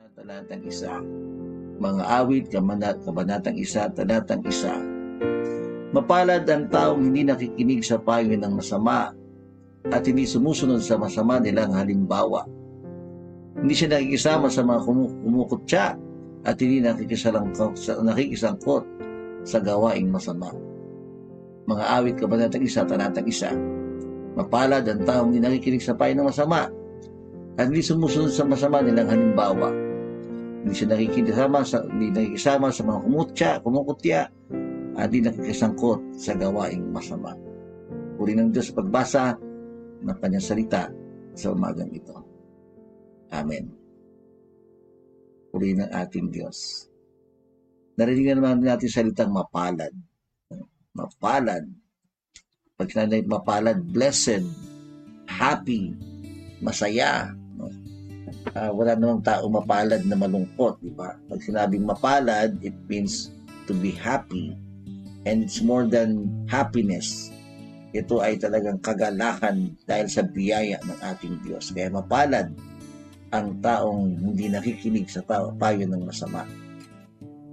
Talatang isa. Mga awit, kamanat, kabanatang isa, talatang isa. Mapalad ang taong hindi nakikinig sa payo ng masama at hindi sumusunod sa masama nilang halimbawa. Hindi siya nakikisama sa mga kumu- kumukutya at hindi nakikisangkot sa, nakikisangkot sa gawaing masama. Mga awit, kabanatang isa, talatang isa. Mapalad ang taong hindi nakikinig sa payo ng masama at hindi sumusunod sa masama nilang halimbawa. Hindi siya nakikisama sa, hindi nakikisama sa mga kumutya, kumukutya, at hindi nakikisangkot sa gawaing masama. Puri ng Diyos sa pagbasa ng kanyang salita sa umagang ito. Amen. Puri ng ating Diyos. Narinig naman natin salitang mapalad. Mapalad. Pag sinabi mapalad, blessed, happy, masaya, uh, wala namang tao mapalad na malungkot, di ba? Pag sinabing mapalad, it means to be happy. And it's more than happiness. Ito ay talagang kagalakan dahil sa biyaya ng ating Diyos. Kaya mapalad ang taong hindi nakikinig sa tao, payo ng masama.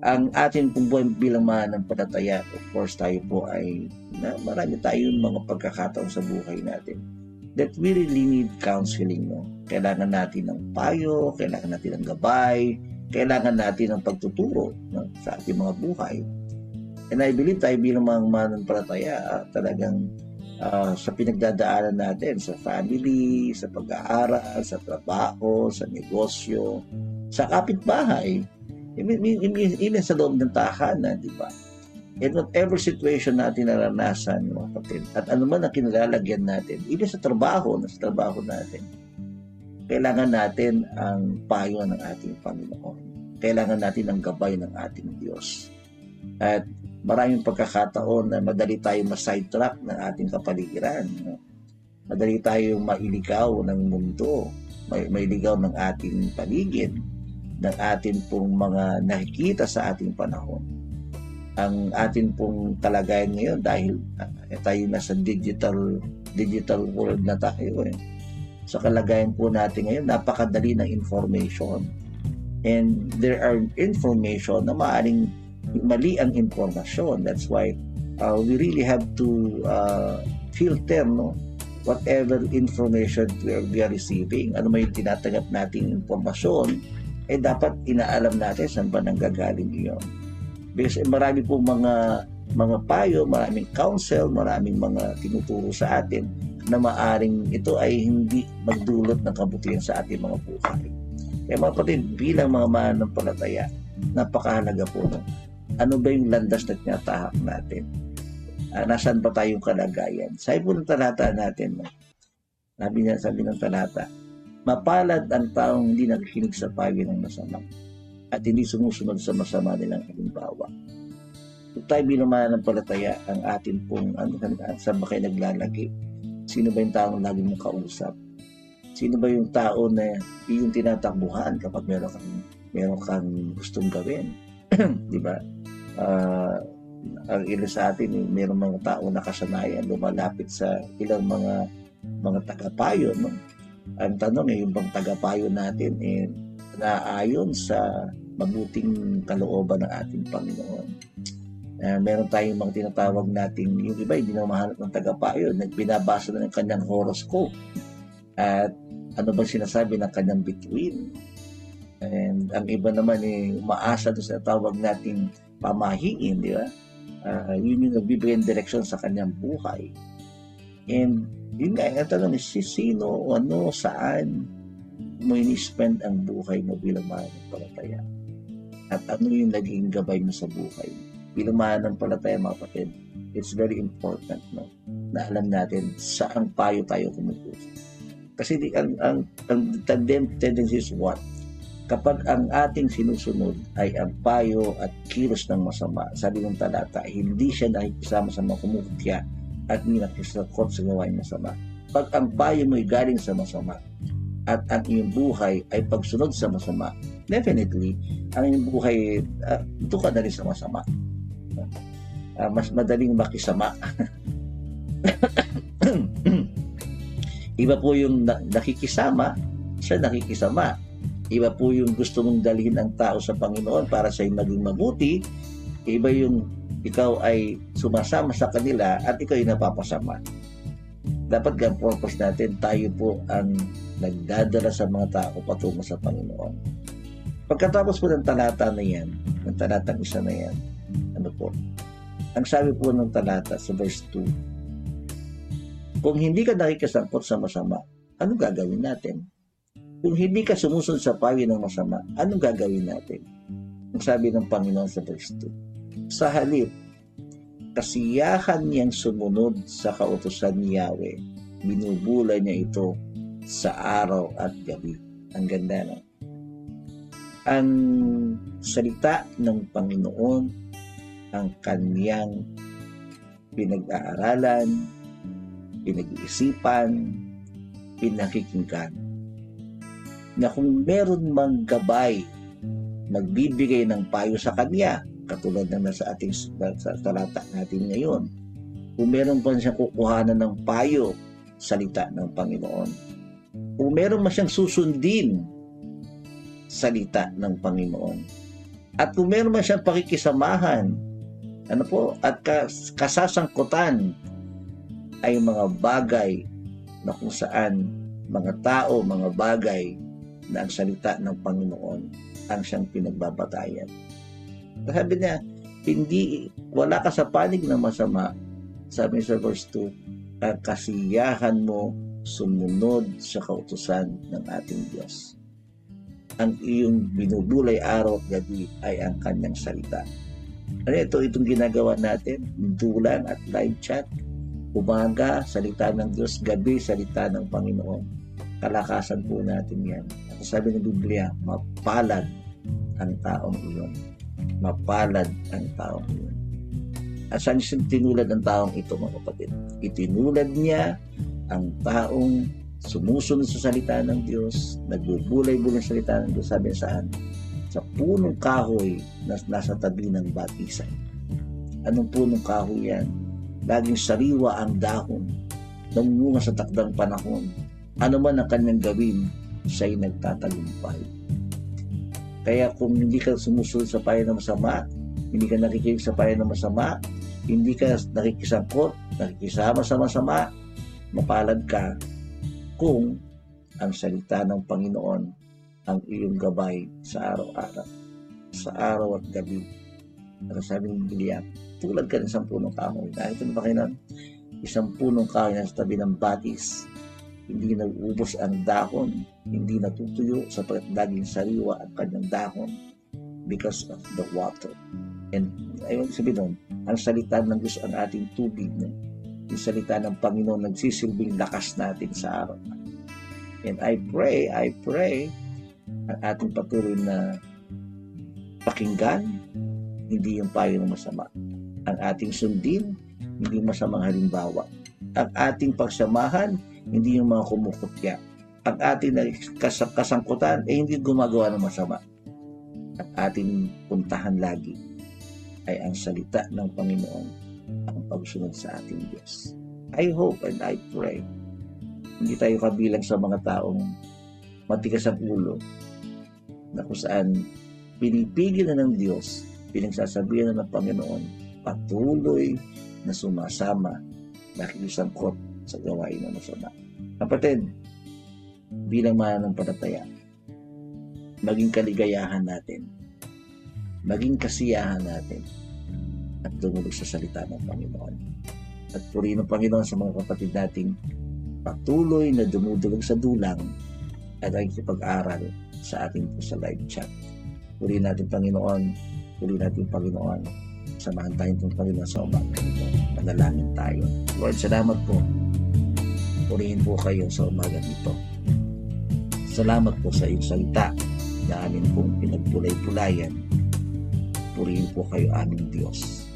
Ang atin pong buhay bilang mananampalataya, of course tayo po ay na marami tayong mga pagkakataon sa buhay natin that we really need counseling. No? Kailangan natin ng payo, kailangan natin ng gabay, kailangan natin ng pagtuturo no? sa ating mga buhay. And I believe tayo bilang mga mananampalataya, uh, talagang uh, sa pinagdadaanan natin, sa family, sa pag-aaral, sa trabaho, sa negosyo, sa kapitbahay, even sa loob ng tahanan, di ba? In whatever situation natin naranasan, mga kapatid, at ano man ang kinalalagyan natin, even sa trabaho, sa trabaho natin, kailangan natin ang payo ng ating Panginoon. Kailangan natin ang gabay ng ating Diyos. At maraming pagkakataon na madali tayong ma-sidetrack ng ating kapaligiran. Madali tayong mailigaw ng mundo, may, mailigaw ng ating paligid, ng ating pong mga nakikita sa ating panahon ang atin pong kalagayan ngayon dahil uh, tayo nasa digital digital world na tayo eh. Sa kalagayan po natin ngayon, napakadali ng information. And there are information na maaring mali ang informasyon. That's why uh, we really have to uh, filter no whatever information we are, we are receiving. Ano may tinatanggap nating informasyon, eh dapat inaalam natin saan ba nanggagaling iyon Because marami pong mga mga payo, maraming counsel, maraming mga tinuturo sa atin na maaring ito ay hindi magdulot ng kabutihan sa ating mga buhay. Kaya mga kapatid, bilang mga mananampalataya, napakahalaga po no? ano ba yung landas na tinatahak natin? Uh, nasaan ba tayong kalagayan? Sabi po ng talata natin, no? sabi niya, sabi ng talata, mapalad ang taong hindi nakikinig sa payo ng masama at hindi sumusunod sa masama nilang halimbawa. Kung tayo bilang mananampalataya, ang atin pong ano, saan ba kayo naglalagi? Sino ba yung taong lagi mong kausap? Sino ba yung tao na yung tinatakbuhan kapag meron kang, meron kang gustong gawin? Di ba? Uh, ang ilan sa atin, eh, meron mga tao na kasanayan lumalapit sa ilang mga mga tagapayo. No? Ang tanong eh, yung bang tagapayo natin eh, naayon sa mabuting kalooban ng ating Panginoon. Uh, meron tayong mga tinatawag nating, yung iba hindi na mahanap ng tagapayo, nagbinabasa na ng kanyang horoscope. At ano ba sinasabi ng kanyang bituin. And ang iba naman eh, umaasa doon sa tawag nating pamahiin, di ba? Uh, yun yung nagbibigay ng direksyon sa kanyang buhay. And yun nga, ang tanong is, si sino, ano, saan, mo ini-spend ang buhay mo bilang mananampalataya? At ano yung naging gabay mo sa buhay? Bilang mananampalataya mga kapatid, it's very important no? na alam natin saan payo tayo kumukuha. Kasi di, ang, ang, ang tendency is what? Kapag ang ating sinusunod ay ang payo at kilos ng masama, sabi ng talata, hindi siya nakikisama sa mga kumukutya at hindi nakisakot sa gawain masama. Pag ang payo mo ay galing sa masama, at ang iyong buhay ay pagsunod sa masama, definitely, ang iyong buhay, uh, ito ka na rin sa masama. Uh, mas madaling makisama. Iba po yung na- nakikisama, siya nakikisama. Iba po yung gusto mong dalhin ang tao sa Panginoon para sa maging mabuti. Iba yung ikaw ay sumasama sa kanila at ikaw ay napapasama. Dapat ang purpose natin, tayo po ang nagdadala sa mga tao patungo sa Panginoon. Pagkatapos po ng talata na yan, ng talatang isa na yan, ano po, ang sabi po ng talata sa verse 2, kung hindi ka nakikasangkot sa masama, ano gagawin natin? Kung hindi ka sumusunod sa payo ng masama, anong gagawin natin? Ang sabi ng Panginoon sa verse 2. Sa halip, kasiyahan niyang sumunod sa kautosan ni Yahweh. Binubulay niya ito sa araw at gabi. Ang ganda no? Ang salita ng Panginoon, ang kaniyang pinag-aaralan, pinag-iisipan, pinakikinggan. Na kung meron mang gabay, magbibigay ng payo sa kanya, katulad ng nasa ating sa talata natin ngayon. Kung meron pa siyang kukuhanan ng payo, salita ng Panginoon. Kung meron man siyang susundin, salita ng Panginoon. At kung meron man siyang pakikisamahan, ano po, at kas- kasasangkutan ay mga bagay na kung saan mga tao, mga bagay na ang salita ng Panginoon ang siyang pinagbabatayan. Sabi niya, hindi, wala ka sa panig na masama. Sabi sa verse 2, ang kasiyahan mo sumunod sa kautusan ng ating Diyos. Ang iyong binubulay araw at gabi ay ang kanyang salita. Ano ito, itong ginagawa natin, dulang at live chat, umaga, salita ng Diyos, gabi, salita ng Panginoon. Kalakasan po natin yan. At sabi ng Biblia, mapalad ang taong iyon. Mapalad ang taong iyon. At saan siya tinulad ang taong ito, mga kapatid? Itinulad niya ang taong sumusunod sa salita ng Diyos, nagbubulay-bulay sa salita ng Diyos, sabi saan? Sa punong kahoy na nasa tabi ng batisan. Anong punong kahoy yan? Laging sariwa ang dahon, namunga sa takdang panahon. Ano man ang kanyang gawin, siya'y nagtatagumpay. Kaya kung hindi ka sumusunod sa payo ng masama, hindi ka nakikinig sa payo ng masama, hindi ka nakikisangkot, nakikisama sa masama, mapalad ka kung ang salita ng Panginoon ang iyong gabay sa araw-araw. Sa araw at gabi. Ano sabi ng Biblia, tulad ka ng isang punong kahoy. Nakita mo ba kayo? Isang punong kahoy na sa tabi ng batis. Hindi nag-ubos ang dahon. Hindi natutuyo sapagkat laging sariwa ang kanyang dahon because of the water. And ayun sabi nun, ang salita ng Diyos ang ating tubig. No? Yung salita ng Panginoon nagsisilbing lakas natin sa araw. And I pray, I pray, ang ating patuloy na pakinggan, hindi yung payo ng masama. Ang ating sundin, hindi masamang halimbawa. Ang ating pagsamahan, hindi yung mga kumukutya. Ang ating kas- kasangkutan, eh hindi gumagawa ng masama. Ang ating puntahan lagi ay ang salita ng Panginoon, ang pagsunod sa ating Diyos. I hope and I pray, hindi tayo kabilang sa mga taong matigas ang ulo na kung saan pinipigil na ng Diyos, pinagsasabihan na ng Panginoon, patuloy na sumasama, nakikisangkot sa gawain na masama. Kapatid, bilang mananampalataya, maging kaligayahan natin, maging kasiyahan natin, at dumulog sa salita ng Panginoon. At purihin ng Panginoon sa mga kapatid nating patuloy na dumudulog sa dulang at nakikipag-aral sa ating po sa live chat. Purihin natin Panginoon, purihin natin Panginoon, samahan tayo ng Panginoon sa umaga nito. Manalangin tayo. Lord, salamat po. Purihin po kayo sa umaga nito. Salamat po sa iyong salita na amin pong pinagbulay-bulayan. Purihin po kayo aming Diyos.